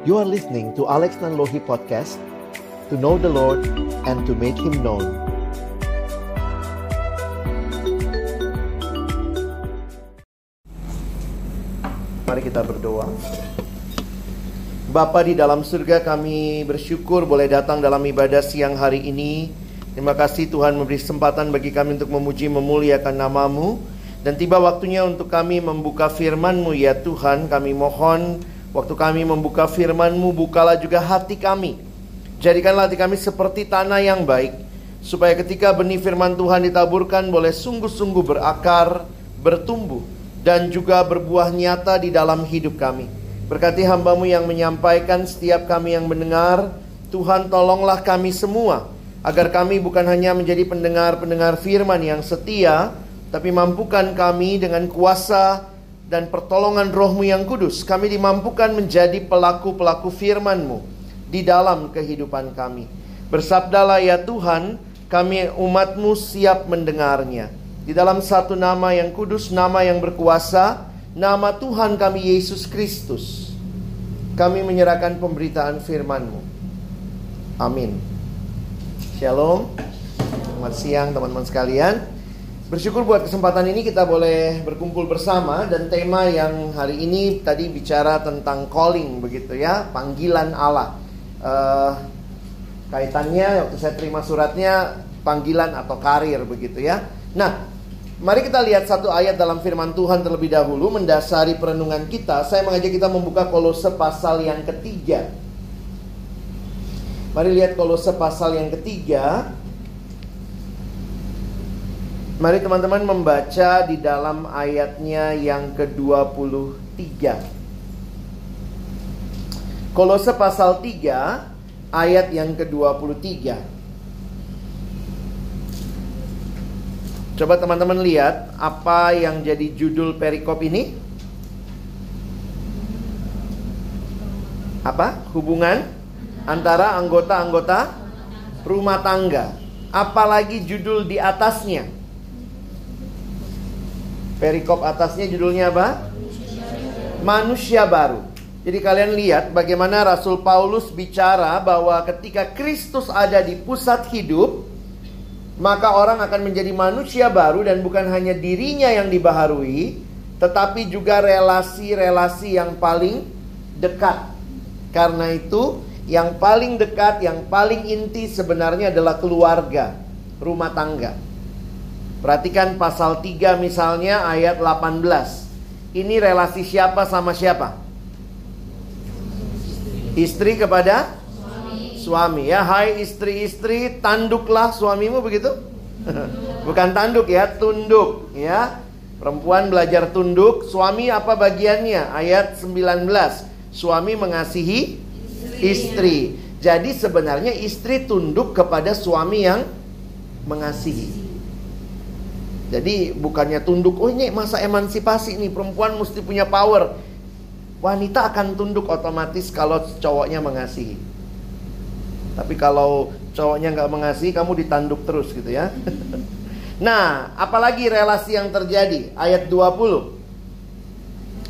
You are listening to Alex Nanlohi Podcast To know the Lord and to make Him known. Mari kita berdoa. Bapa di dalam surga kami bersyukur boleh datang dalam ibadah siang hari ini. Terima kasih Tuhan memberi kesempatan bagi kami untuk memuji memuliakan namamu. Dan tiba waktunya untuk kami membuka firman-Mu ya Tuhan. Kami mohon Waktu kami membuka firman-Mu, bukalah juga hati kami. Jadikanlah hati kami seperti tanah yang baik, supaya ketika benih firman Tuhan ditaburkan boleh sungguh-sungguh berakar, bertumbuh, dan juga berbuah nyata di dalam hidup kami. Berkati hambamu yang menyampaikan setiap kami yang mendengar, Tuhan tolonglah kami semua, agar kami bukan hanya menjadi pendengar-pendengar firman yang setia, tapi mampukan kami dengan kuasa dan pertolongan rohmu yang kudus Kami dimampukan menjadi pelaku-pelaku firmanmu Di dalam kehidupan kami. Bersabdalah ya Tuhan Kami umatmu siap mendengarnya. Di dalam satu nama yang kudus Nama yang berkuasa Nama Tuhan kami Yesus Kristus Kami menyerahkan pemberitaan firmanmu. Amin. Shalom. Selamat siang teman-teman sekalian Bersyukur buat kesempatan ini kita boleh berkumpul bersama dan tema yang hari ini tadi bicara tentang calling begitu ya, panggilan Allah. Uh, kaitannya waktu saya terima suratnya panggilan atau karir begitu ya. Nah, mari kita lihat satu ayat dalam firman Tuhan terlebih dahulu mendasari perenungan kita. Saya mengajak kita membuka Kolose pasal yang ketiga. Mari lihat Kolose pasal yang ketiga Mari teman-teman membaca di dalam ayatnya yang ke-23. Kolose pasal 3 ayat yang ke-23. Coba teman-teman lihat apa yang jadi judul perikop ini. Apa? Hubungan antara anggota-anggota rumah tangga. Apalagi judul di atasnya Perikop atasnya judulnya apa? Manusia baru. Jadi kalian lihat bagaimana Rasul Paulus bicara bahwa ketika Kristus ada di pusat hidup, maka orang akan menjadi manusia baru dan bukan hanya dirinya yang dibaharui, tetapi juga relasi-relasi yang paling dekat. Karena itu, yang paling dekat, yang paling inti sebenarnya adalah keluarga, rumah tangga. Perhatikan pasal 3 misalnya ayat 18. Ini relasi siapa sama siapa? Istri kepada suami. ya. Hai istri-istri, tanduklah suamimu begitu? Bukan tanduk ya, tunduk ya. Perempuan belajar tunduk, suami apa bagiannya? Ayat 19. Suami mengasihi istri. Jadi sebenarnya istri tunduk kepada suami yang mengasihi. Jadi bukannya tunduk, oh ini masa emansipasi nih perempuan mesti punya power. Wanita akan tunduk otomatis kalau cowoknya mengasihi. Tapi kalau cowoknya nggak mengasihi, kamu ditanduk terus gitu ya. nah, apalagi relasi yang terjadi ayat 20.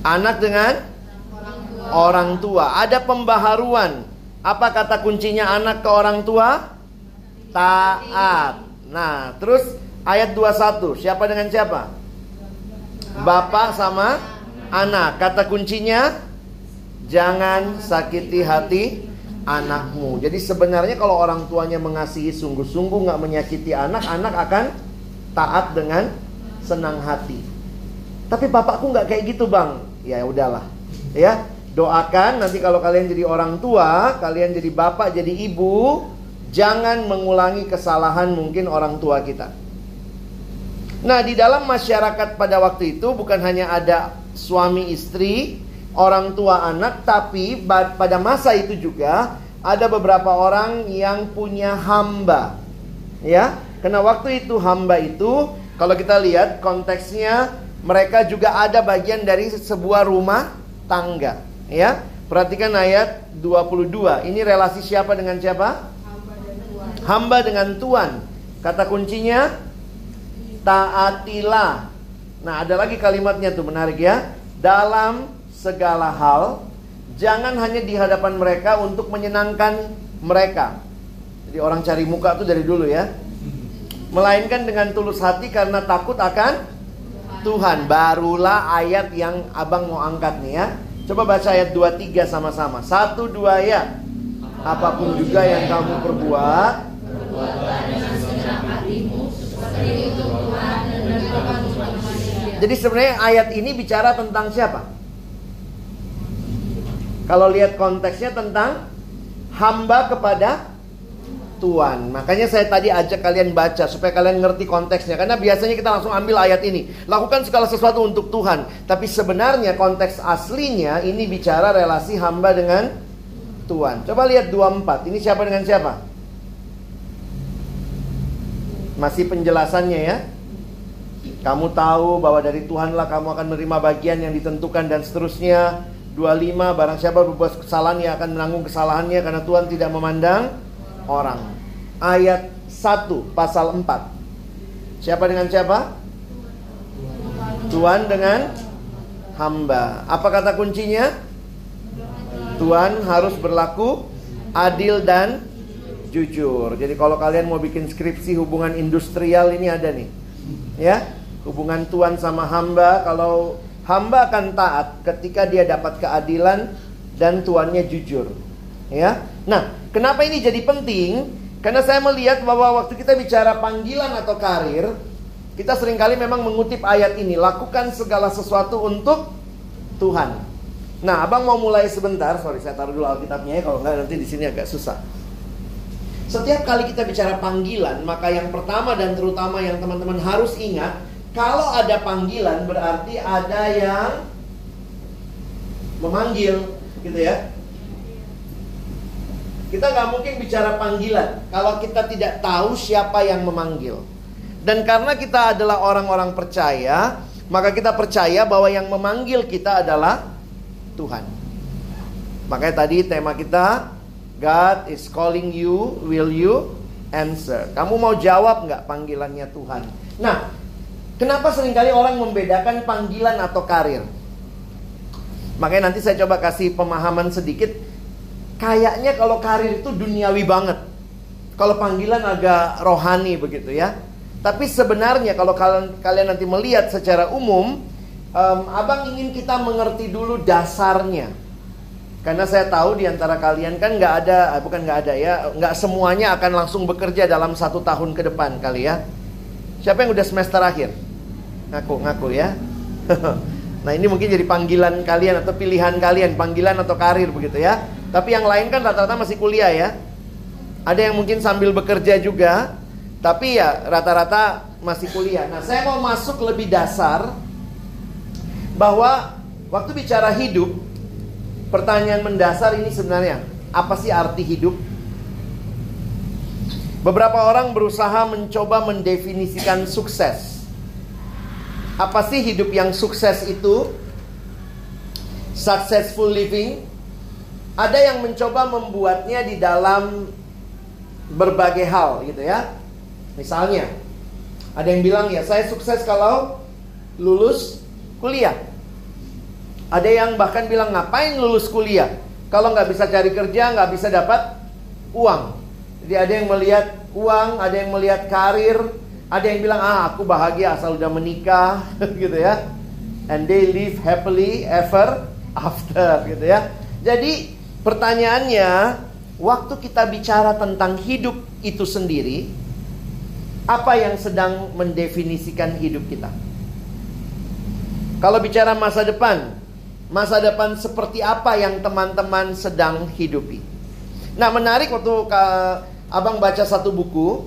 Anak dengan orang tua. orang tua. Ada pembaharuan. Apa kata kuncinya anak ke orang tua? Taat. Nah, terus Ayat 21, siapa dengan siapa? Bapak sama anak. Kata kuncinya jangan sakiti hati anakmu. Jadi sebenarnya kalau orang tuanya mengasihi sungguh-sungguh nggak menyakiti anak, anak akan taat dengan senang hati. Tapi bapakku nggak kayak gitu bang. Ya udahlah, ya doakan nanti kalau kalian jadi orang tua, kalian jadi bapak, jadi ibu, jangan mengulangi kesalahan mungkin orang tua kita. Nah, di dalam masyarakat pada waktu itu bukan hanya ada suami istri, orang tua anak, tapi pada masa itu juga ada beberapa orang yang punya hamba. Ya, karena waktu itu hamba itu kalau kita lihat konteksnya mereka juga ada bagian dari sebuah rumah tangga, ya. Perhatikan ayat 22. Ini relasi siapa dengan siapa? Hamba dan tuan. Hamba dengan tuan. Kata kuncinya taatilah. Nah, ada lagi kalimatnya tuh menarik ya. Dalam segala hal jangan hanya di hadapan mereka untuk menyenangkan mereka. Jadi orang cari muka tuh dari dulu ya. Melainkan dengan tulus hati karena takut akan Tuhan. Barulah ayat yang abang mau angkat nih ya. Coba baca ayat 23 sama-sama. Satu dua ya. Apa pun juga yang kamu perbuat, Jadi sebenarnya ayat ini bicara tentang siapa? Kalau lihat konteksnya tentang hamba kepada Tuhan. Makanya saya tadi ajak kalian baca supaya kalian ngerti konteksnya. Karena biasanya kita langsung ambil ayat ini. Lakukan segala sesuatu untuk Tuhan. Tapi sebenarnya konteks aslinya ini bicara relasi hamba dengan Tuhan. Coba lihat 24. Ini siapa dengan siapa? Masih penjelasannya ya. Kamu tahu bahwa dari Tuhanlah kamu akan menerima bagian yang ditentukan dan seterusnya. 25 barang siapa berbuat kesalahan ia akan menanggung kesalahannya karena Tuhan tidak memandang orang. Ayat 1 pasal 4. Siapa dengan siapa? Tuhan dengan hamba. Apa kata kuncinya? Tuhan harus berlaku adil dan jujur. Jadi kalau kalian mau bikin skripsi hubungan industrial ini ada nih. Ya, hubungan Tuhan sama hamba kalau hamba akan taat ketika dia dapat keadilan dan tuannya jujur. Ya. Nah, kenapa ini jadi penting? Karena saya melihat bahwa waktu kita bicara panggilan atau karir, kita sering kali memang mengutip ayat ini, lakukan segala sesuatu untuk Tuhan. Nah, Abang mau mulai sebentar, sorry saya taruh dulu Alkitabnya ya, kalau enggak nanti di sini agak susah. Setiap kali kita bicara panggilan, maka yang pertama dan terutama yang teman-teman harus ingat, kalau ada panggilan berarti ada yang memanggil, gitu ya. Kita nggak mungkin bicara panggilan kalau kita tidak tahu siapa yang memanggil. Dan karena kita adalah orang-orang percaya, maka kita percaya bahwa yang memanggil kita adalah Tuhan. Makanya tadi tema kita God is calling you, will you answer? Kamu mau jawab nggak panggilannya Tuhan? Nah, Kenapa sering kali orang membedakan panggilan atau karir? Makanya nanti saya coba kasih pemahaman sedikit. Kayaknya kalau karir itu duniawi banget. Kalau panggilan agak rohani begitu ya. Tapi sebenarnya kalau kalian, kalian nanti melihat secara umum, um, abang ingin kita mengerti dulu dasarnya. Karena saya tahu di antara kalian kan nggak ada, eh, bukan nggak ada ya, nggak semuanya akan langsung bekerja dalam satu tahun ke depan kali ya. Siapa yang udah semester akhir? Ngaku-ngaku ya. nah ini mungkin jadi panggilan kalian atau pilihan kalian, panggilan atau karir begitu ya. Tapi yang lain kan rata-rata masih kuliah ya. Ada yang mungkin sambil bekerja juga, tapi ya rata-rata masih kuliah. Nah saya mau masuk lebih dasar bahwa waktu bicara hidup, pertanyaan mendasar ini sebenarnya apa sih arti hidup? Beberapa orang berusaha mencoba mendefinisikan sukses. Apa sih hidup yang sukses itu? Successful living. Ada yang mencoba membuatnya di dalam berbagai hal gitu ya. Misalnya, ada yang bilang ya saya sukses kalau lulus kuliah. Ada yang bahkan bilang ngapain lulus kuliah? Kalau nggak bisa cari kerja, nggak bisa dapat uang. Jadi ada yang melihat uang, ada yang melihat karir, ada yang bilang, ah aku bahagia asal udah menikah gitu ya. And they live happily ever after gitu ya. Jadi pertanyaannya, waktu kita bicara tentang hidup itu sendiri, apa yang sedang mendefinisikan hidup kita? Kalau bicara masa depan, masa depan seperti apa yang teman-teman sedang hidupi? Nah menarik waktu abang baca satu buku,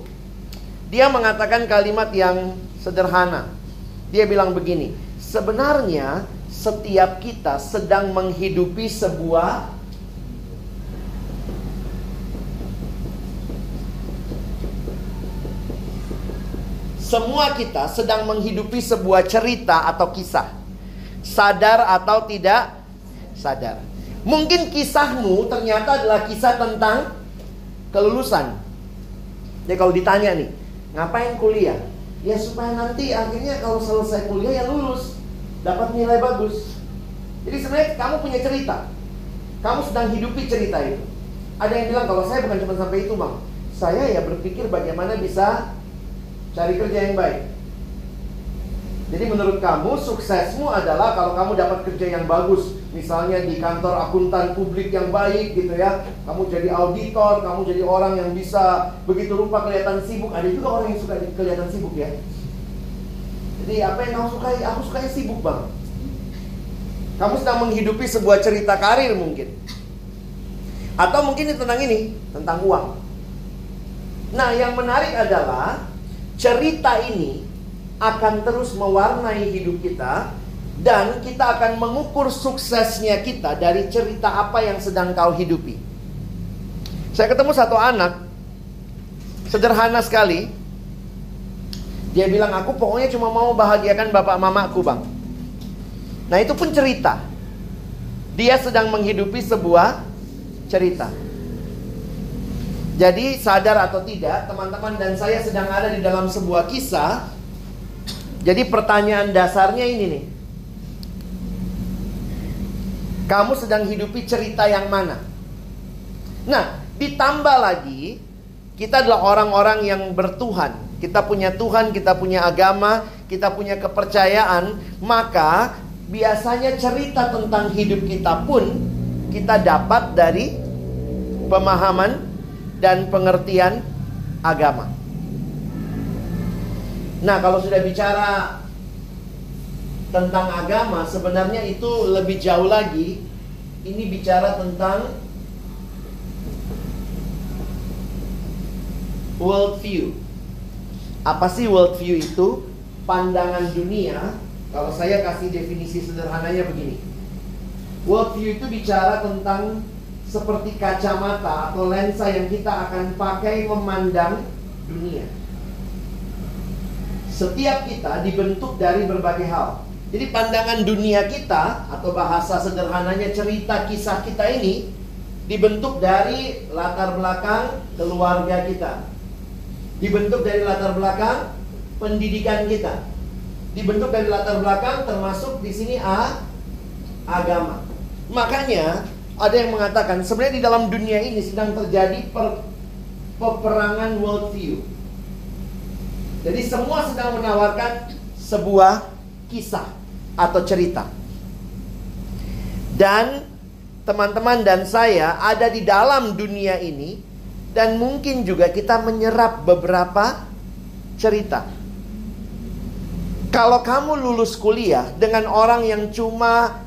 dia mengatakan kalimat yang sederhana. Dia bilang begini, sebenarnya setiap kita sedang menghidupi sebuah Semua kita sedang menghidupi sebuah cerita atau kisah. Sadar atau tidak sadar. Mungkin kisahmu ternyata adalah kisah tentang kelulusan. Jadi kalau ditanya nih, Ngapain kuliah? Ya supaya nanti akhirnya kalau selesai kuliah ya lulus, dapat nilai bagus. Jadi sebenarnya kamu punya cerita. kamu sedang hidupi cerita itu. Ada yang bilang kalau saya bukan cuma sampai itu bang, saya ya berpikir bagaimana bisa cari kerja yang baik. Jadi menurut kamu suksesmu adalah kalau kamu dapat kerja yang bagus, misalnya di kantor akuntan publik yang baik gitu ya. Kamu jadi auditor, kamu jadi orang yang bisa begitu rupa kelihatan sibuk. Ada juga orang yang suka kelihatan sibuk ya. Jadi apa yang kamu sukai? Aku suka sibuk bang. Kamu sedang menghidupi sebuah cerita karir mungkin. Atau mungkin tentang ini, tentang uang. Nah yang menarik adalah cerita ini akan terus mewarnai hidup kita dan kita akan mengukur suksesnya kita dari cerita apa yang sedang kau hidupi. Saya ketemu satu anak sederhana sekali. Dia bilang aku pokoknya cuma mau bahagiakan bapak mamaku, Bang. Nah, itu pun cerita. Dia sedang menghidupi sebuah cerita. Jadi sadar atau tidak, teman-teman dan saya sedang ada di dalam sebuah kisah jadi pertanyaan dasarnya ini nih. Kamu sedang hidupi cerita yang mana? Nah, ditambah lagi kita adalah orang-orang yang bertuhan. Kita punya Tuhan, kita punya agama, kita punya kepercayaan, maka biasanya cerita tentang hidup kita pun kita dapat dari pemahaman dan pengertian agama. Nah, kalau sudah bicara tentang agama, sebenarnya itu lebih jauh lagi. Ini bicara tentang world view. Apa sih world view itu? Pandangan dunia. Kalau saya kasih definisi sederhananya begini. World view itu bicara tentang seperti kacamata atau lensa yang kita akan pakai memandang dunia. Setiap kita dibentuk dari berbagai hal. Jadi pandangan dunia kita atau bahasa sederhananya cerita kisah kita ini dibentuk dari latar belakang keluarga kita. Dibentuk dari latar belakang pendidikan kita. Dibentuk dari latar belakang termasuk di sini a agama. Makanya ada yang mengatakan sebenarnya di dalam dunia ini sedang terjadi per, peperangan worldview jadi semua sedang menawarkan sebuah kisah atau cerita. Dan teman-teman dan saya ada di dalam dunia ini dan mungkin juga kita menyerap beberapa cerita. Kalau kamu lulus kuliah dengan orang yang cuma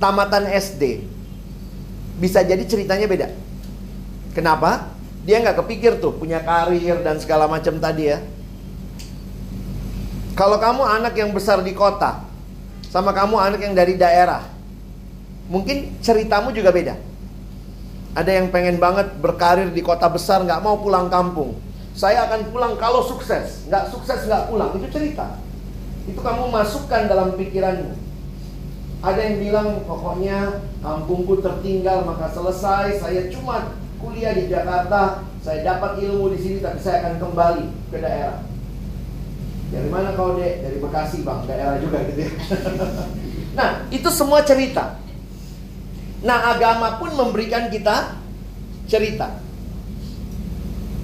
tamatan SD, bisa jadi ceritanya beda. Kenapa? Dia nggak kepikir tuh punya karir dan segala macam tadi ya. Kalau kamu anak yang besar di kota, sama kamu anak yang dari daerah, mungkin ceritamu juga beda. Ada yang pengen banget berkarir di kota besar, nggak mau pulang kampung. Saya akan pulang kalau sukses, nggak sukses nggak pulang. Itu cerita. Itu kamu masukkan dalam pikiranmu. Ada yang bilang pokoknya kampungku tertinggal maka selesai. Saya cuma kuliah di Jakarta, saya dapat ilmu di sini tapi saya akan kembali ke daerah. Dari mana kau dek? Dari Bekasi bang, daerah juga gitu ya. nah, itu semua cerita. Nah, agama pun memberikan kita cerita.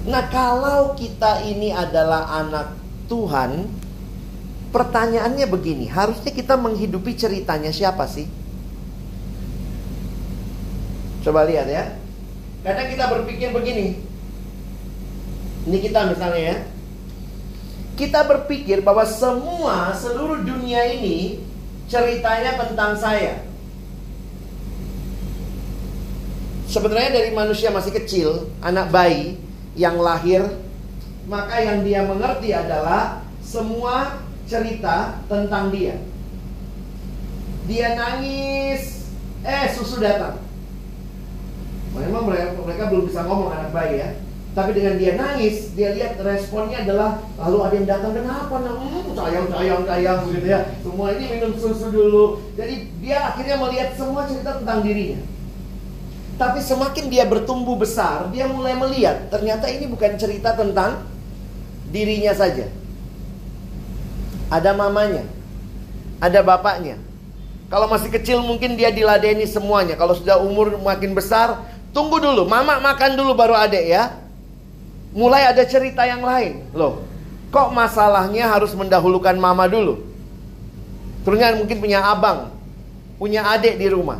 Nah, kalau kita ini adalah anak Tuhan, pertanyaannya begini, harusnya kita menghidupi ceritanya siapa sih? Coba lihat ya. Kadang kita berpikir begini. Ini kita misalnya ya kita berpikir bahwa semua seluruh dunia ini ceritanya tentang saya. Sebenarnya dari manusia masih kecil, anak bayi yang lahir, maka yang dia mengerti adalah semua cerita tentang dia. Dia nangis, eh susu datang. Memang mereka, belum bisa ngomong anak bayi ya. Tapi dengan dia nangis, dia lihat responnya adalah lalu ada yang datang kenapa? Nah, hmm, sayang, sayang, sayang gitu ya. Semua ini minum susu dulu. Jadi dia akhirnya melihat semua cerita tentang dirinya. Tapi semakin dia bertumbuh besar, dia mulai melihat ternyata ini bukan cerita tentang dirinya saja. Ada mamanya, ada bapaknya, Kalau masih kecil mungkin dia diladeni semuanya. Kalau sudah umur makin besar, tunggu dulu. Mama makan dulu baru adek ya. Mulai ada cerita yang lain. Loh, kok masalahnya harus mendahulukan mama dulu? Terusnya mungkin punya abang, punya adik di rumah.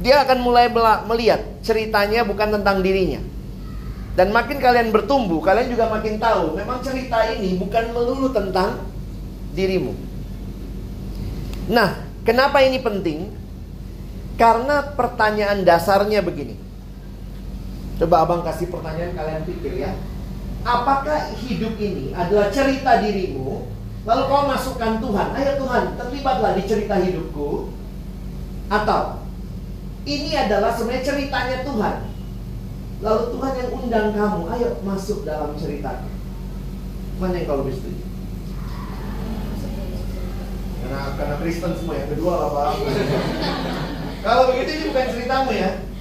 Dia akan mulai melihat ceritanya bukan tentang dirinya. Dan makin kalian bertumbuh, kalian juga makin tahu memang cerita ini bukan melulu tentang dirimu. Nah, kenapa ini penting? Karena pertanyaan dasarnya begini. Coba abang kasih pertanyaan kalian pikir ya. Apakah hidup ini adalah cerita dirimu? Lalu kau masukkan Tuhan. Ayo Tuhan, terlibatlah di cerita hidupku. Atau ini adalah sebenarnya ceritanya Tuhan. Lalu Tuhan yang undang kamu, ayo masuk dalam ceritanya. Mana yang kau lebih setuju? Karena karena Kristen semua yang kedua lah Pak. Kalau begitu ini bukan ceritamu ya.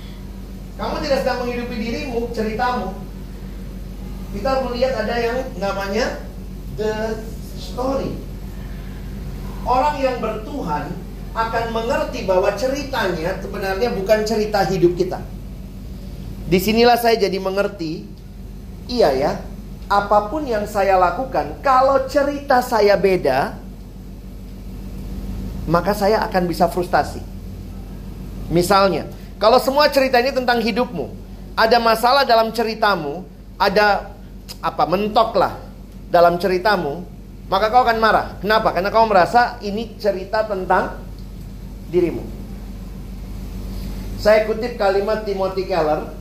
Kamu tidak sedang menghidupi dirimu, ceritamu. Kita melihat ada yang namanya the story. Orang yang bertuhan akan mengerti bahwa ceritanya sebenarnya bukan cerita hidup kita. Di sinilah saya jadi mengerti, iya ya, apa pun yang saya lakukan, kalau cerita saya beda, maka saya akan bisa frustasi. Misalnya, kalau semua cerita ini tentang hidupmu, ada masalah dalam ceritamu, ada apa mentok lah dalam ceritamu, maka kau akan marah. Kenapa? Karena kau merasa ini cerita tentang dirimu. Saya kutip kalimat Timothy Keller,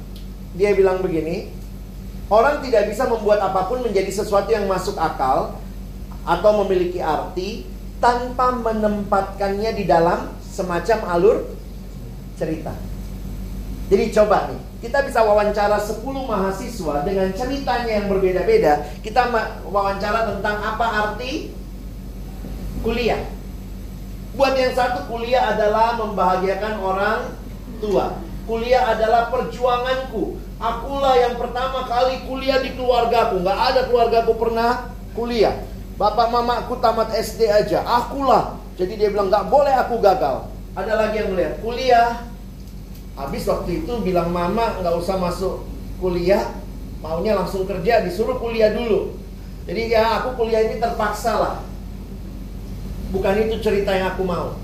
dia bilang begini, orang tidak bisa membuat apa pun menjadi sesuatu yang masuk akal atau memiliki arti tanpa menempatkannya di dalam semacam alur cerita. Jadi coba nih, kita bisa wawancara 10 mahasiswa dengan ceritanya yang berbeda-beda. Kita wawancara tentang apa arti kuliah. Buat yang satu kuliah adalah membahagiakan orang tua. Kuliah adalah perjuanganku. Akulah yang pertama kali kuliah di keluargaku. Gak ada keluargaku pernah kuliah. Bapak mamaku tamat SD aja. Akulah. Jadi dia bilang gak boleh aku gagal. Ada lagi yang melihat kuliah Habis waktu itu bilang mama nggak usah masuk kuliah, maunya langsung kerja, disuruh kuliah dulu. Jadi ya aku kuliah ini terpaksa lah. Bukan itu cerita yang aku mau.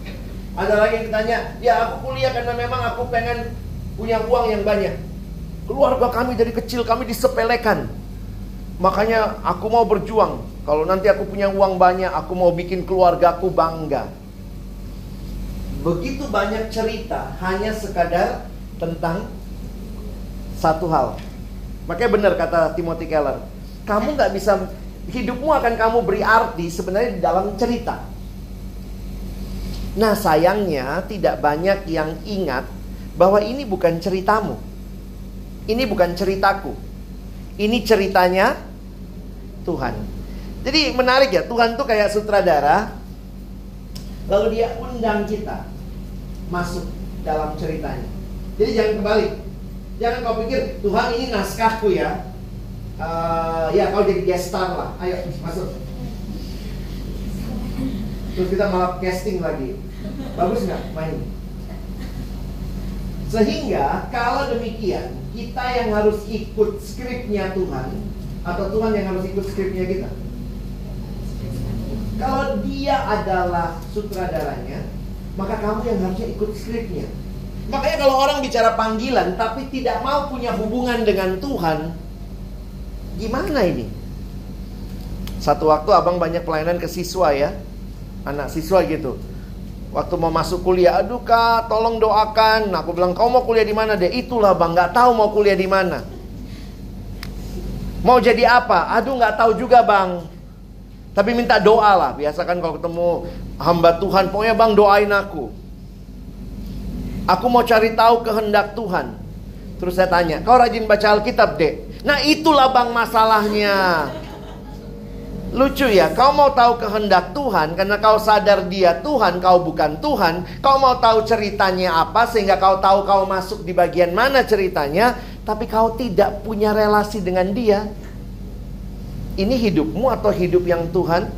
Ada lagi yang ditanya, ya aku kuliah karena memang aku pengen punya uang yang banyak. Keluarga kami dari kecil kami disepelekan. Makanya aku mau berjuang. Kalau nanti aku punya uang banyak, aku mau bikin keluargaku bangga begitu banyak cerita hanya sekadar tentang satu hal. Makanya benar kata Timothy Keller, kamu nggak bisa hidupmu akan kamu beri arti sebenarnya di dalam cerita. Nah sayangnya tidak banyak yang ingat bahwa ini bukan ceritamu. Ini bukan ceritaku. Ini ceritanya Tuhan. Jadi menarik ya, Tuhan tuh kayak sutradara. Lalu dia undang kita masuk dalam ceritanya. Jadi jangan kembali. Jangan kau pikir Tuhan ini naskahku ya. Uh, ya kau jadi guest star lah. Ayo masuk. Terus kita malah casting lagi. Bagus nggak main? Sehingga kalau demikian kita yang harus ikut skripnya Tuhan atau Tuhan yang harus ikut skripnya kita. Kalau dia adalah sutradaranya, maka kamu yang harusnya ikut skripnya. Makanya kalau orang bicara panggilan tapi tidak mau punya hubungan dengan Tuhan, gimana ini? Satu waktu abang banyak pelayanan ke siswa ya, anak siswa gitu. Waktu mau masuk kuliah, aduh kak, tolong doakan. Nah, aku bilang, kau mau kuliah di mana deh? Itulah bang, nggak tahu mau kuliah di mana. Mau jadi apa? Aduh nggak tahu juga bang. Tapi minta doa lah. Biasa kan kalau ketemu hamba Tuhan, pokoknya bang doain aku. Aku mau cari tahu kehendak Tuhan. Terus saya tanya, kau rajin baca Alkitab dek? Nah itulah bang masalahnya. Lucu ya, kau mau tahu kehendak Tuhan karena kau sadar dia Tuhan, kau bukan Tuhan. Kau mau tahu ceritanya apa sehingga kau tahu kau masuk di bagian mana ceritanya, tapi kau tidak punya relasi dengan dia ini hidupmu atau hidup yang Tuhan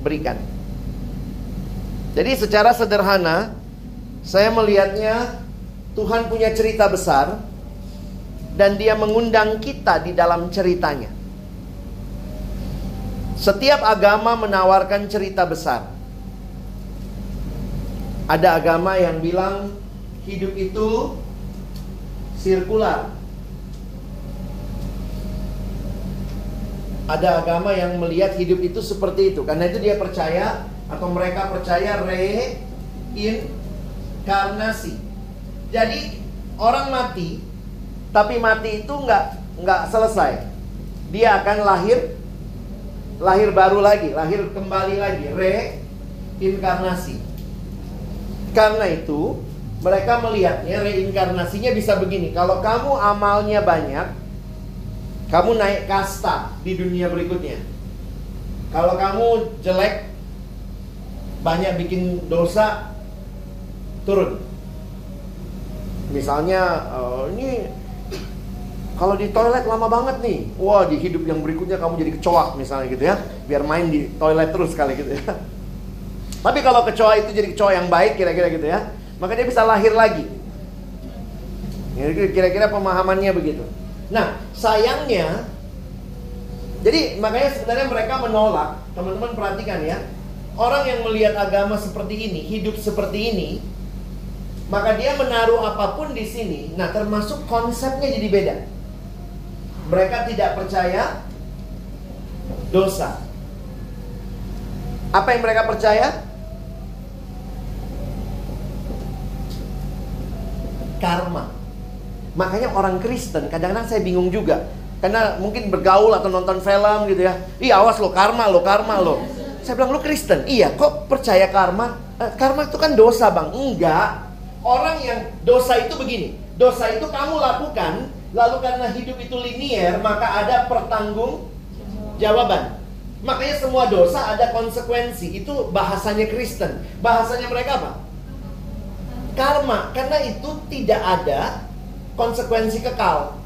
berikan? Jadi secara sederhana saya melihatnya Tuhan punya cerita besar dan dia mengundang kita di dalam ceritanya. Setiap agama menawarkan cerita besar. Ada agama yang bilang hidup itu sirkular. Ada agama yang melihat hidup itu seperti itu. Karena itu dia percaya atau mereka percaya reinkarnasi. Jadi orang mati tapi mati itu nggak nggak selesai. Dia akan lahir lahir baru lagi, lahir kembali lagi, reinkarnasi. Karena itu, mereka melihatnya reinkarnasinya bisa begini. Kalau kamu amalnya banyak, kamu naik kasta di dunia berikutnya. Kalau kamu jelek, banyak bikin dosa, turun. Misalnya, uh, ini kalau di toilet lama banget nih, wah di hidup yang berikutnya kamu jadi kecoa misalnya gitu ya, biar main di toilet terus kali gitu ya. Tapi kalau kecoa itu jadi kecoa yang baik kira-kira gitu ya, maka dia bisa lahir lagi. Kira-kira pemahamannya begitu. Nah, sayangnya, jadi makanya sebenarnya mereka menolak, teman-teman perhatikan ya, orang yang melihat agama seperti ini, hidup seperti ini, maka dia menaruh apa pun di sini. Nah, termasuk konsepnya jadi beda. Mereka tidak percaya dosa. Apa yang mereka percaya? Karma. Makanya orang Kristen kadang-kadang saya bingung juga. Karena mungkin bergaul atau nonton film gitu ya. Ih awas lo karma lo, karma lo. Saya bilang lo Kristen. Iya kok percaya karma? Eh, karma itu kan dosa bang. Enggak. Orang yang dosa itu begini. Dosa itu kamu lakukan Lalu karena hidup itu linier, maka ada pertanggung jawaban. Makanya semua dosa ada konsekuensi. Itu bahasanya Kristen. Bahasanya mereka apa? Karma. Karena itu tidak ada konsekuensi kekal.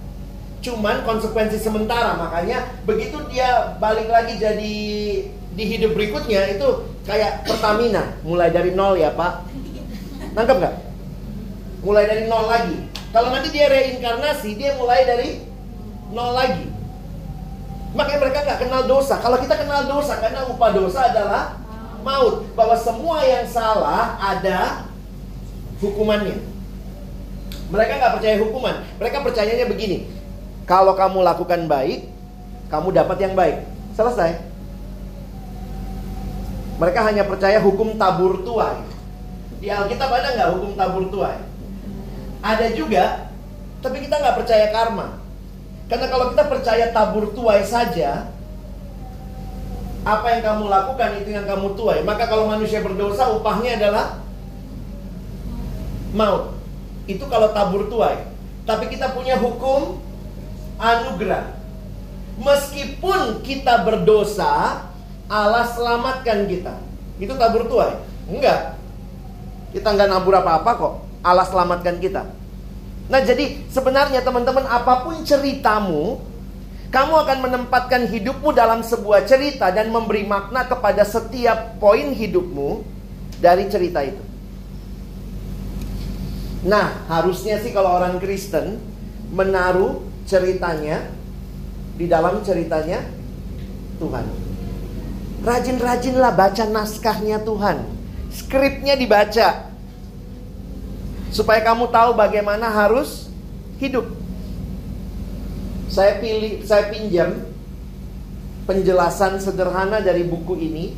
Cuman konsekuensi sementara. Makanya begitu dia balik lagi jadi di hidup berikutnya itu kayak Pertamina. Mulai dari nol ya Pak. Nangkep nggak? Mulai dari nol lagi kalau nanti dia reinkarnasi, dia mulai dari nol lagi. Makanya mereka nggak kenal dosa. Kalau kita kenal dosa, karena upah dosa adalah maut. Bahwa semua yang salah ada hukumannya. Mereka nggak percaya hukuman. Mereka percayanya begini. Kalau kamu lakukan baik, kamu dapat yang baik. Selesai. Mereka hanya percaya hukum tabur tuai. Di Alkitab ada nggak hukum tabur tuai? Ada juga, tapi kita nggak percaya karma. Karena kalau kita percaya tabur tuai saja, apa yang kamu lakukan itu yang kamu tuai. Maka kalau manusia berdosa, upahnya adalah maut. Itu kalau tabur tuai. Tapi kita punya hukum anugerah. Meskipun kita berdosa, Allah selamatkan kita. Itu tabur tuai? Enggak. Kita nggak nabur apa-apa kok. Allah selamatkan kita. Nah, jadi sebenarnya teman-teman, apa pun ceritamu, kamu akan menempatkan hidupmu dalam sebuah cerita dan memberi makna kepada setiap poin hidupmu dari cerita itu. Nah, harusnya sih kalau orang Kristen menaruh ceritanya di dalam ceritanya Tuhan. Rajin-rajinlah baca naskahnya Tuhan. Skripnya dibaca. Supaya kamu tahu bagaimana harus hidup. Saya pilih, saya pinjam penjelasan sederhana dari buku ini.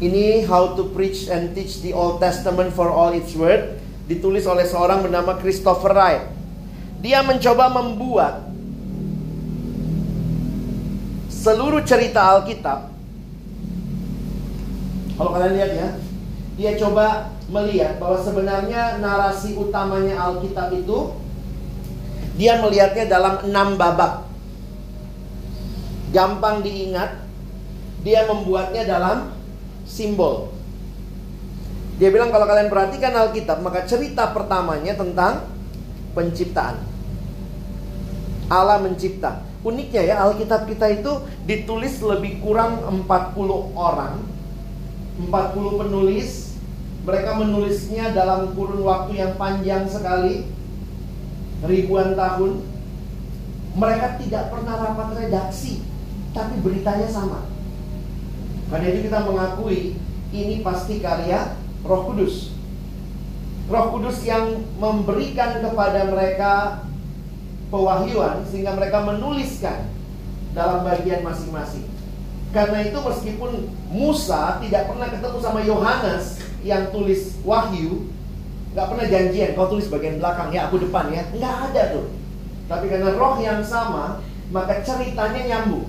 Ini How to Preach and Teach the Old Testament for All Its Word ditulis oleh seorang bernama Christopher Wright. Dia mencoba membuat seluruh cerita Alkitab. Kalau kalian lihat ya, dia coba melihat bahwa sebenarnya narasi utamanya Alkitab itu dia melihatnya dalam enam babak. Gampang diingat, dia membuatnya dalam simbol. Dia bilang kalau kalian perhatikan Alkitab, maka cerita pertamanya tentang penciptaan. Allah mencipta. Uniknya ya, Alkitab kita itu ditulis lebih kurang 40 orang. 40 penulis Mereka menulisnya dalam kurun waktu yang panjang sekali, ribuan tahun. Mereka tidak pernah rapat redaksi, tapi beritanya sama. Karena itu kita mengakui ini pasti karya Roh Kudus. Roh Kudus yang memberikan kepada mereka pewahyuan sehingga mereka menuliskan dalam bagian masing-masing. Karena itu meskipun Musa tidak pernah ketemu sama Yohanes yang tulis wahyu, nggak pernah janjian kau tulis bagian belakang ya aku depan ya, nggak ada tuh. Tapi karena roh yang sama, maka ceritanya nyambung.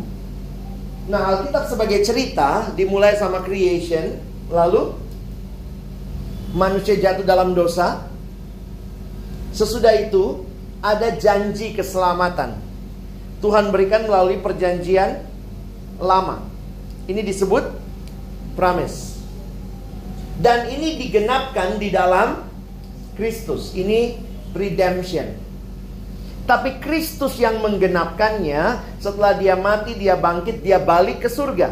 Nah Alkitab sebagai cerita dimulai sama creation, lalu manusia jatuh dalam dosa. Sesudah itu ada janji keselamatan. Tuhan berikan melalui perjanjian lama. Ini disebut promise. Dan ini digenapkan di dalam Kristus. Ini redemption. Tapi Kristus yang menggenapkannya setelah dia mati, dia bangkit, dia balik ke surga.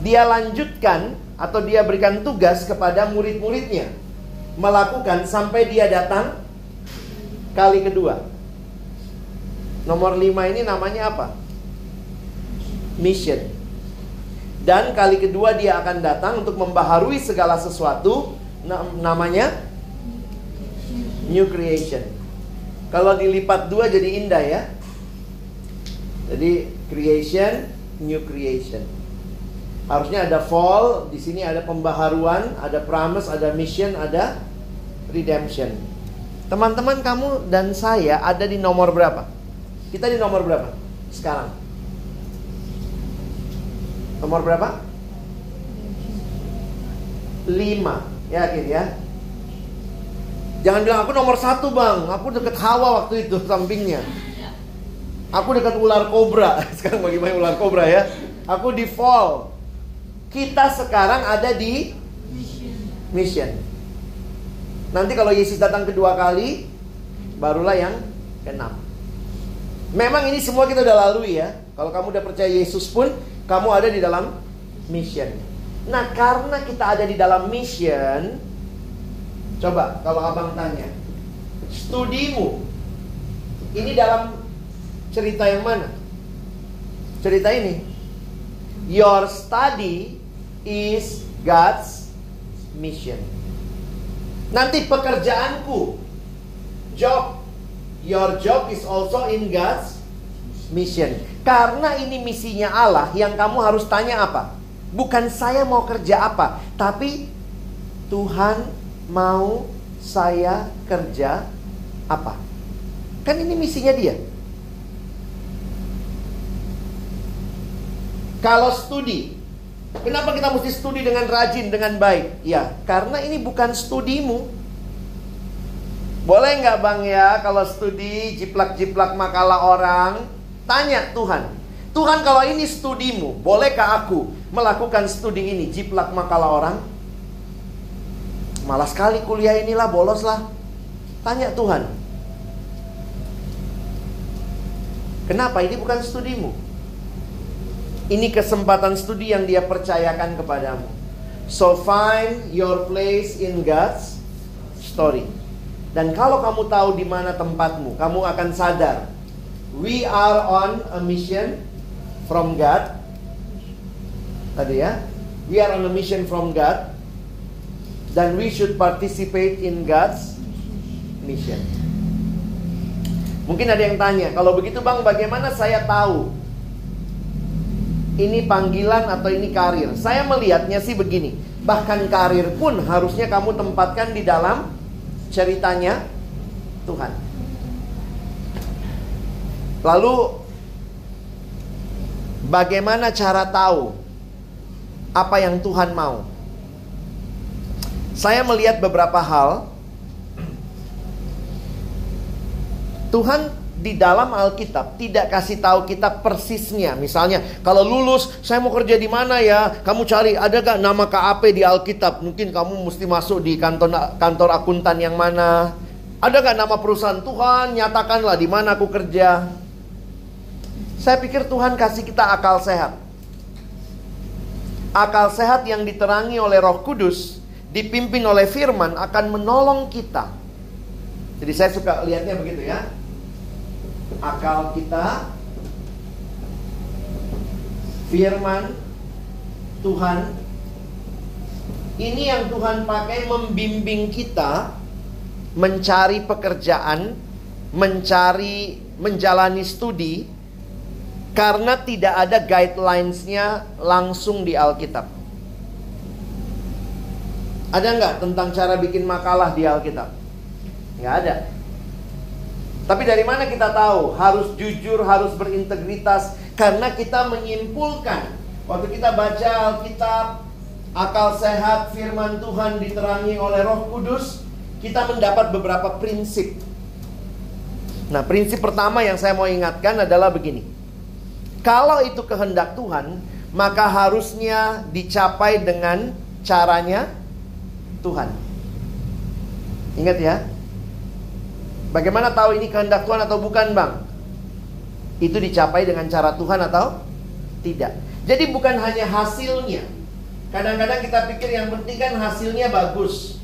Dia lanjutkan atau dia berikan tugas kepada murid-muridnya melakukan sampai dia datang kali kedua. Nomor lima ini namanya apa? mission. Dan kali kedua dia akan datang untuk membaharui segala sesuatu namanya new creation. Kalau dilipat dua jadi indah ya. Jadi creation, new creation. Harusnya ada fall, di sini ada pembaharuan, ada promise, ada mission, ada redemption. Teman-teman kamu dan saya ada di nomor berapa? Kita di nomor berapa sekarang? Nomor berapa? 5 Yakin ya? Jangan bilang aku nomor satu bang Aku deket Hawa waktu itu sampingnya Aku dekat ular kobra Sekarang bagaimana ular kobra ya Aku di fall Kita sekarang ada di Mission Nanti kalau Yesus datang kedua kali Barulah yang keenam Memang ini semua kita udah lalui ya Kalau kamu udah percaya Yesus pun kamu ada di dalam mission. Nah, karena kita ada di dalam mission, coba kalau abang tanya, studimu ini dalam cerita yang mana? Cerita ini. Your study is God's mission. Nanti pekerjaanku, job, your job is also in God's mission. Karena ini misinya Allah, yang kamu harus tanya apa? Bukan saya mau kerja apa, tapi Tuhan mau saya kerja apa? Kan ini misinya dia. Kalau studi, kenapa kita mesti studi dengan rajin, dengan baik? Ya, karena ini bukan studimu. Boleh nggak bang ya kalau studi jiplak-jiplak makalah orang, Tanya Tuhan, Tuhan kalau ini studimu, bolehkah aku melakukan studi ini? Jiplak makalah orang. Malah sekali kuliah inilah, boloslah. Tanya Tuhan. Kenapa ini bukan studimu? Ini kesempatan studi yang dia percayakan kepadamu. So find your place in God's story. Dan kalau kamu tahu di mana tempatmu, kamu akan sadar We are on a mission from God. Tadi ya. We are on a mission from God. Dan we should participate in God's mission. Mungkin ada yang tanya, kalau begitu Bang, bagaimana saya tahu ini panggilan atau ini karir? Saya melihatnya sih begini, bahkan karir pun harusnya kamu tempatkan di dalam ceritanya Tuhan. Lalu bagaimana cara tahu apa yang Tuhan mau? Saya melihat beberapa hal. Tuhan di dalam Alkitab tidak kasih tahu kita persisnya. Misalnya, kalau lulus, saya mau kerja di mana ya? Kamu cari ada gak nama KAP di Alkitab? Mungkin kamu mesti masuk di kantor kantor akuntan yang mana? Ada gak nama perusahaan Tuhan? Nyatakanlah di mana aku kerja. Saya pikir Tuhan kasih kita akal sehat. Akal sehat yang diterangi oleh Roh Kudus, dipimpin oleh firman akan menolong kita. Jadi saya suka lihatnya begitu ya. Akal kita firman Tuhan ini yang Tuhan pakai membimbing kita mencari pekerjaan, mencari menjalani studi karena tidak ada guidelines-nya langsung di Alkitab. Ada nggak tentang cara bikin makalah di Alkitab? Nggak ada. Tapi dari mana kita tahu harus jujur, harus berintegritas? Karena kita menyimpulkan waktu kita baca Alkitab, akal sehat, firman Tuhan diterangi oleh Roh Kudus, kita mendapat beberapa prinsip. Nah, prinsip pertama yang saya mau ingatkan adalah begini. Kalau itu kehendak Tuhan, maka harusnya dicapai dengan caranya Tuhan. Ingat ya. Bagaimana tahu ini kehendak Tuhan atau bukan, Bang? Itu dicapai dengan cara Tuhan atau tidak. Jadi bukan hanya hasilnya. Kadang-kadang kita pikir yang penting kan hasilnya bagus.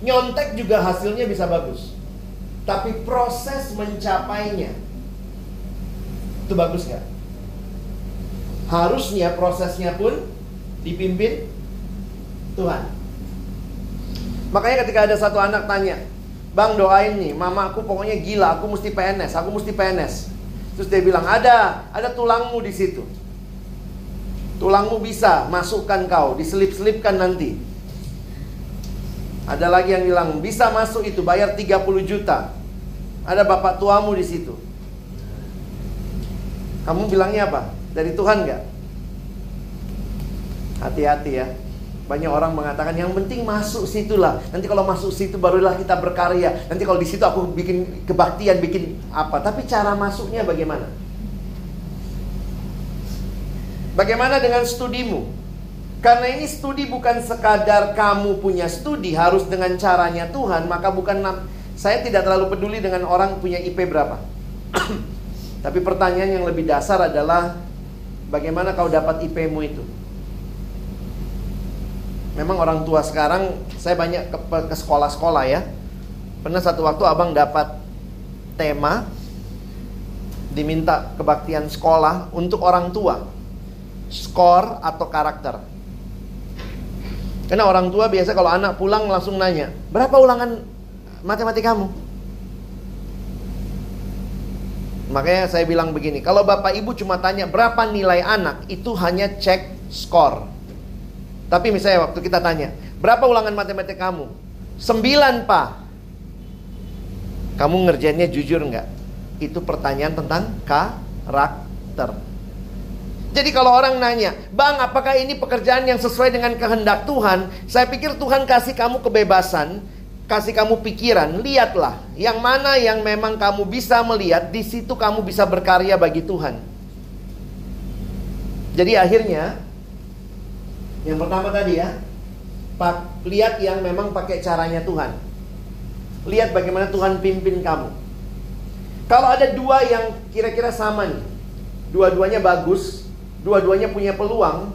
Nyontek juga hasilnya bisa bagus. Tapi proses mencapainya itu bagus nggak? Harusnya prosesnya pun dipimpin Tuhan. Makanya ketika ada satu anak tanya, Bang doain nih, mama aku pokoknya gila, aku mesti PNS, aku mesti PNS. Terus dia bilang, ada, ada tulangmu di situ. Tulangmu bisa, masukkan kau, diselip-selipkan nanti. Ada lagi yang bilang bisa masuk itu bayar 30 juta. Ada bapak tuamu di situ. Kamu bilangnya apa? Dari Tuhan nggak? Hati-hati ya. Banyak orang mengatakan yang penting masuk situlah. Nanti kalau masuk situ barulah kita berkarya. Nanti kalau di situ aku bikin kebaktian, bikin apa. Tapi cara masuknya bagaimana? Bagaimana dengan studimu? Karena ini studi bukan sekadar kamu punya studi harus dengan caranya Tuhan, maka bukan saya tidak terlalu peduli dengan orang punya IP berapa. Tapi pertanyaan yang lebih dasar adalah bagaimana kau dapat IP-mu itu? Memang orang tua sekarang saya banyak ke, sekolah-sekolah ya. Pernah satu waktu abang dapat tema diminta kebaktian sekolah untuk orang tua, skor atau karakter. Karena orang tua biasa kalau anak pulang langsung nanya, berapa ulangan matematika kamu? Makanya saya bilang begini, kalau bapak ibu cuma tanya berapa nilai anak, itu hanya cek skor. Tapi misalnya waktu kita tanya, berapa ulangan matematika kamu? Sembilan pak. Kamu ngerjainnya jujur nggak? Itu pertanyaan tentang karakter. Jadi kalau orang nanya, Bang apakah ini pekerjaan yang sesuai dengan kehendak Tuhan? Saya pikir Tuhan kasih kamu kebebasan, kasih kamu pikiran, lihatlah. Yang mana yang memang kamu bisa melihat, di situ kamu bisa berkarya bagi Tuhan. Jadi akhirnya, yang pertama tadi ya, pak, lihat yang memang pakai caranya Tuhan. Lihat bagaimana Tuhan pimpin kamu. Kalau ada dua yang kira-kira sama nih, dua-duanya bagus, dua-duanya punya peluang,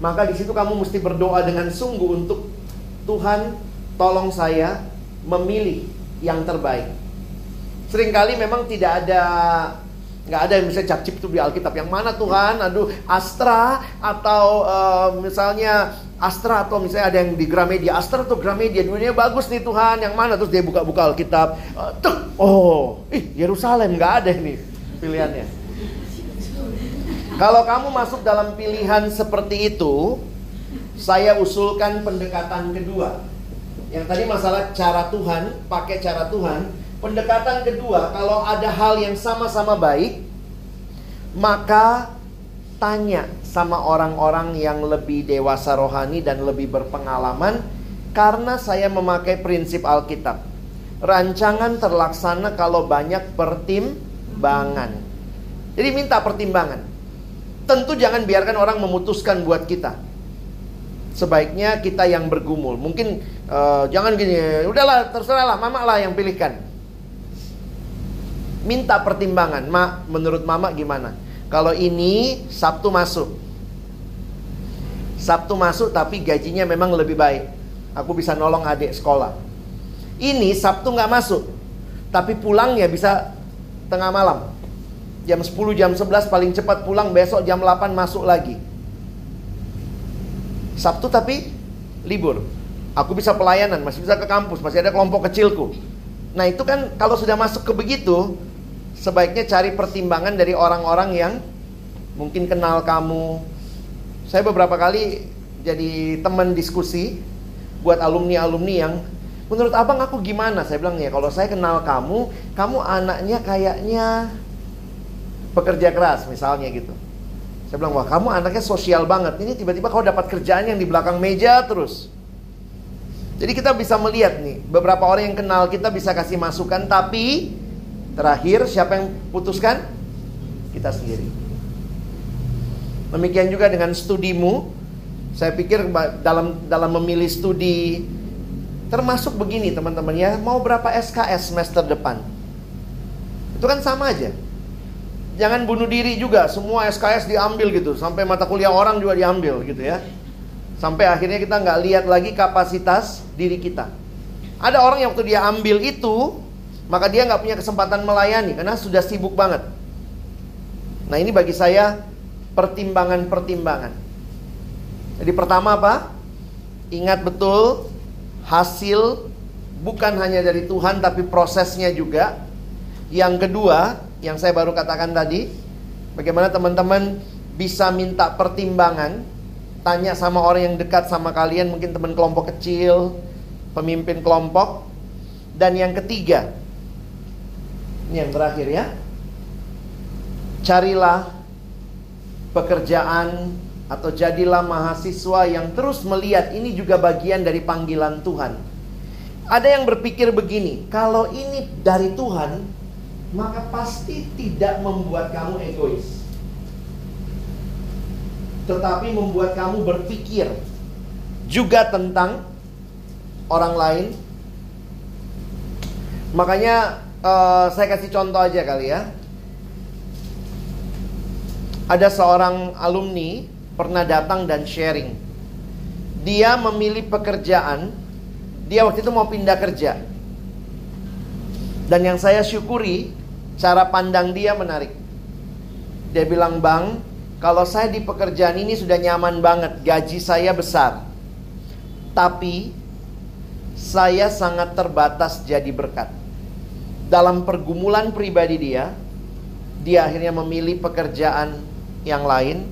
maka di situ kamu mesti berdoa dengan sungguh untuk Tuhan tolong saya memilih yang terbaik. Seringkali memang tidak ada nggak ada yang bisa cap cip itu di Alkitab. Yang mana Tuhan? Aduh Astra atau uh, misalnya Astra atau misalnya ada yang di Gramedia. Astra atau Gramedia dunia bagus nih Tuhan. Yang mana? Terus dia buka-buka Alkitab. Uh, oh ih Yerusalem. Nggak ada ini pilihannya. Kalau kamu masuk dalam pilihan seperti itu, saya usulkan pendekatan kedua. Yang tadi masalah cara Tuhan, pakai cara Tuhan. Pendekatan kedua, kalau ada hal yang sama-sama baik, maka tanya sama orang-orang yang lebih dewasa rohani dan lebih berpengalaman karena saya memakai prinsip Alkitab. Rancangan terlaksana kalau banyak pertimbangan. Jadi minta pertimbangan. Tentu jangan biarkan orang memutuskan buat kita. Sebaiknya kita yang bergumul. Mungkin uh, jangan gini, udahlah terserah lah, mama lah yang pilihkan. Minta pertimbangan, mak menurut mama gimana? Kalau ini Sabtu masuk, Sabtu masuk tapi gajinya memang lebih baik. Aku bisa nolong adik sekolah. Ini Sabtu nggak masuk, tapi pulangnya bisa tengah malam. Jam 10, jam 11 paling cepat pulang, besok jam 8 masuk lagi. Sabtu tapi libur. Aku bisa pelayanan, masih bisa ke kampus, masih ada kelompok kecilku. Nah itu kan kalau sudah masuk ke begitu, sebaiknya cari pertimbangan dari orang-orang yang mungkin kenal kamu. Saya beberapa kali jadi teman diskusi buat alumni-alumni yang menurut abang aku gimana? Saya bilang ya kalau saya kenal kamu, kamu anaknya kayaknya pekerja keras misalnya gitu. Saya bilang, wah kamu anaknya sosial banget. Ini tiba-tiba kau dapat kerjaan yang di belakang meja terus. Jadi kita bisa melihat nih, beberapa orang yang kenal kita bisa kasih masukan, tapi terakhir siapa yang putuskan? Kita sendiri. Demikian juga dengan studimu. Saya pikir dalam dalam memilih studi termasuk begini teman-teman ya, mau berapa SKS semester depan? Itu kan sama aja jangan bunuh diri juga. Semua SKS diambil gitu. Sampai mata kuliah orang juga diambil gitu ya. Sampai akhirnya kita nggak lihat lagi kapasitas diri kita. Ada orang yang waktu dia ambil itu, maka dia nggak punya kesempatan melayani karena sudah sibuk banget. Nah ini bagi saya pertimbangan-pertimbangan. Jadi pertama apa? Ingat betul hasil bukan hanya dari Tuhan tapi prosesnya juga. Yang kedua, yang saya baru katakan tadi, bagaimana teman-teman bisa minta pertimbangan, tanya sama orang yang dekat sama kalian, mungkin teman kelompok kecil, pemimpin kelompok. Dan yang ketiga, ini yang terakhir ya. Carilah pekerjaan atau jadilah mahasiswa yang terus melihat ini juga bagian dari panggilan Tuhan. Ada yang berpikir begini, kalau ini dari Tuhan, maka pasti tidak membuat kamu egois. Tetapi membuat kamu berpikir juga tentang orang lain. Makanya uh, saya kasih contoh aja kali ya. Ada seorang alumni pernah datang dan sharing. Dia memilih pekerjaan, dia waktu itu mau pindah kerja. Dan yang saya syukuri, Cara pandang dia menarik. Dia bilang, "Bang, kalau saya di pekerjaan ini sudah nyaman banget, gaji saya besar. Tapi saya sangat terbatas jadi berkat." Dalam pergumulan pribadi dia, dia akhirnya memilih pekerjaan yang lain.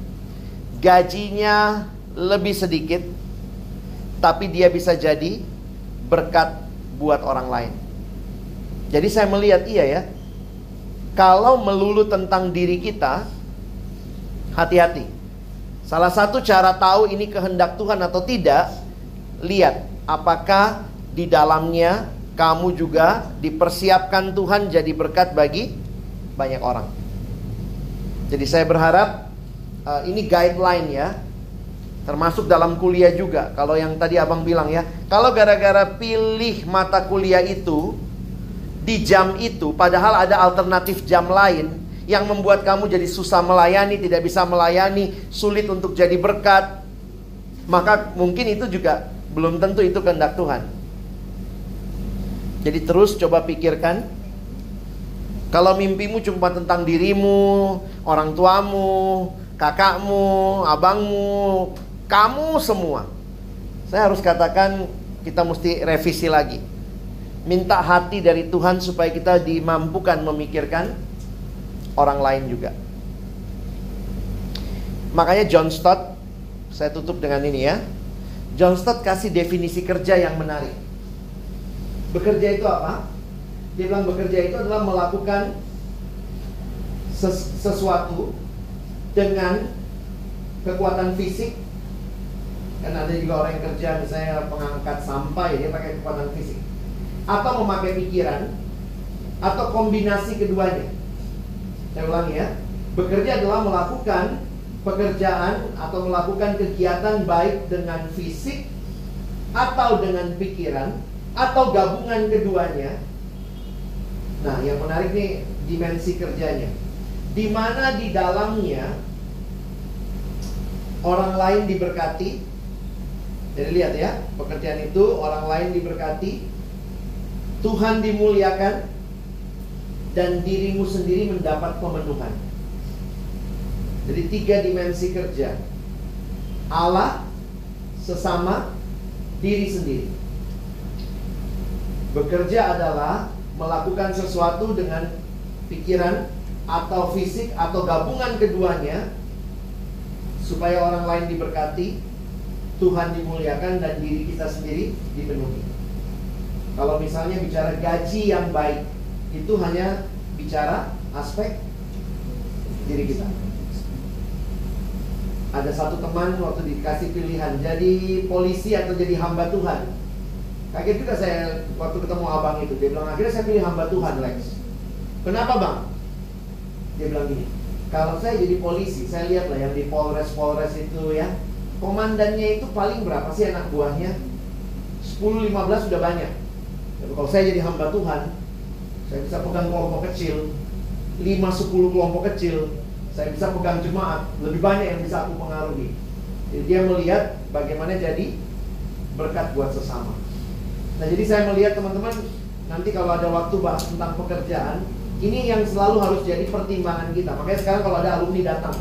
Gajinya lebih sedikit, tapi dia bisa jadi berkat buat orang lain. Jadi saya melihat iya ya, kalau melulu tentang diri kita, hati-hati. Salah satu cara tahu ini kehendak Tuhan atau tidak, lihat apakah di dalamnya kamu juga dipersiapkan Tuhan jadi berkat bagi banyak orang. Jadi saya berharap uh, ini guideline ya, termasuk dalam kuliah juga. Kalau yang tadi abang bilang ya, kalau gara-gara pilih mata kuliah itu di jam itu, padahal ada alternatif jam lain yang membuat kamu jadi susah melayani, tidak bisa melayani, sulit untuk jadi berkat, maka mungkin itu juga belum tentu itu kehendak Tuhan. Jadi terus coba pikirkan kalau mimpimu cuma tentang dirimu, orang tuamu, kakakmu, abangmu, kamu semua. Saya harus katakan kita mesti revisi lagi minta hati dari Tuhan supaya kita dimampukan memikirkan orang lain juga. Makanya John Stott, saya tutup dengan ini ya. John Stott kasih definisi kerja yang menarik. Bekerja itu apa? Dia bilang bekerja itu adalah melakukan ses sesuatu dengan kekuatan fisik. Kan ada juga orang yang kerja misalnya pengangkat sampah dia pakai kekuatan fisik atau memakai pikiran atau kombinasi keduanya. Saya ulangi ya. Bekerja adalah melakukan pekerjaan atau melakukan kegiatan baik dengan fisik atau dengan pikiran atau gabungan keduanya. Nah, yang menarik nih dimensi kerjanya. Di mana di dalamnya orang lain diberkati. Jadi lihat ya, pekerjaan itu orang lain diberkati, Tuhan dimuliakan, dan dirimu sendiri mendapat pemenuhan. Jadi tiga dimensi kerja. Allah, sesama, diri sendiri. Bekerja adalah melakukan sesuatu dengan pikiran atau fisik atau gabungan keduanya supaya orang lain diberkati, Tuhan dimuliakan dan diri kita sendiri dipenuhi. Kalau misalnya bicara gaji yang baik, itu hanya bicara aspek diri kita. Ada satu teman waktu dikasih pilihan jadi polisi atau jadi hamba Tuhan. Kaget juga saya waktu ketemu abang itu. Dia bilang akhirnya saya pilih hamba Tuhan Lex. Kenapa bang? Dia bilang gini, kalau saya jadi polisi, saya lihat lah yang di Polres-Polres itu ya, komandannya itu paling berapa sih anak buahnya? 10-15 sudah banyak. Tapi kalau saya jadi hamba Tuhan, saya bisa pegang kelompok kecil, 5-10 kelompok kecil, saya bisa pegang jemaat, lebih banyak yang bisa aku pengaruhi. Jadi dia melihat bagaimana jadi berkat buat sesama. Nah jadi saya melihat teman-teman, nanti kalau ada waktu bahas tentang pekerjaan, ini yang selalu harus jadi pertimbangan kita. Makanya sekarang kalau ada alumni datang,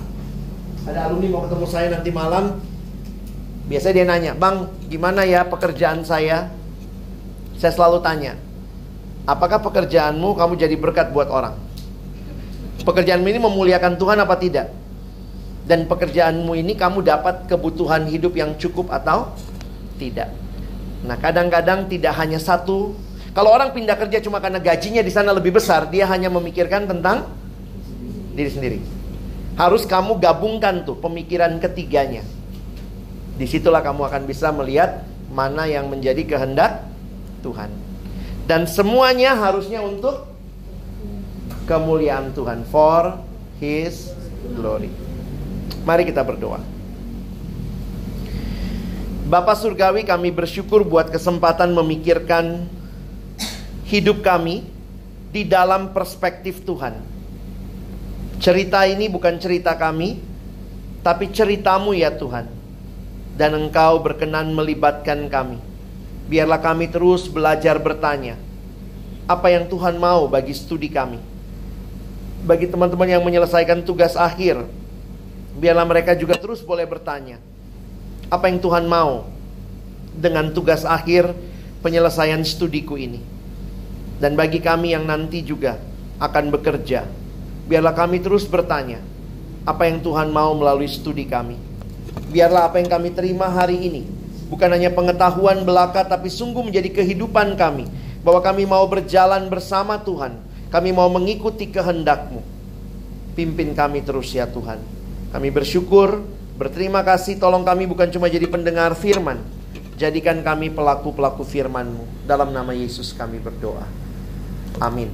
ada alumni mau ketemu saya nanti malam, biasanya dia nanya, Bang, gimana ya pekerjaan saya? Saya selalu tanya, apakah pekerjaanmu kamu jadi berkat buat orang? Pekerjaanmu ini memuliakan Tuhan apa tidak? Dan pekerjaanmu ini kamu dapat kebutuhan hidup yang cukup atau tidak? Nah, kadang-kadang tidak hanya satu kalau orang pindah kerja cuma karena gajinya di sana lebih besar, dia hanya memikirkan tentang diri sendiri. Harus kamu gabungkan tuh pemikiran ketiganya. Di situlah kamu akan bisa melihat mana yang menjadi kehendak Tuhan. Dan semuanya harusnya untuk kemuliaan Tuhan. For His glory. Mari kita berdoa. Bapak Surgawi kami bersyukur buat kesempatan memikirkan hidup kami di dalam perspektif Tuhan. Cerita ini bukan cerita kami, tapi ceritamu ya Tuhan. Dan Engkau berkenan melibatkan kami. Biarlah kami terus belajar bertanya. Apa yang Tuhan mau bagi studi kami. Bagi teman-teman yang menyelesaikan tugas akhir, biarlah mereka juga terus boleh bertanya. Apa yang Tuhan mau dengan tugas akhir penyelesaian studiku ini. Dan bagi kami yang nanti juga akan bekerja, biarlah kami terus bertanya, apa yang Tuhan mau melalui studi kami. Biarlah apa yang kami terima hari ini bukan hanya pengetahuan belaka tapi sungguh menjadi kehidupan kami bahwa kami mau berjalan bersama Tuhan. Kami mau mengikuti kehendak-Mu. Pimpin kami terus ya Tuhan. Kami bersyukur, berterima kasih tolong kami bukan cuma jadi pendengar firman, Jadikan kami pelaku-pelaku firman-Mu. Dalam nama Yesus kami berdoa. Amin.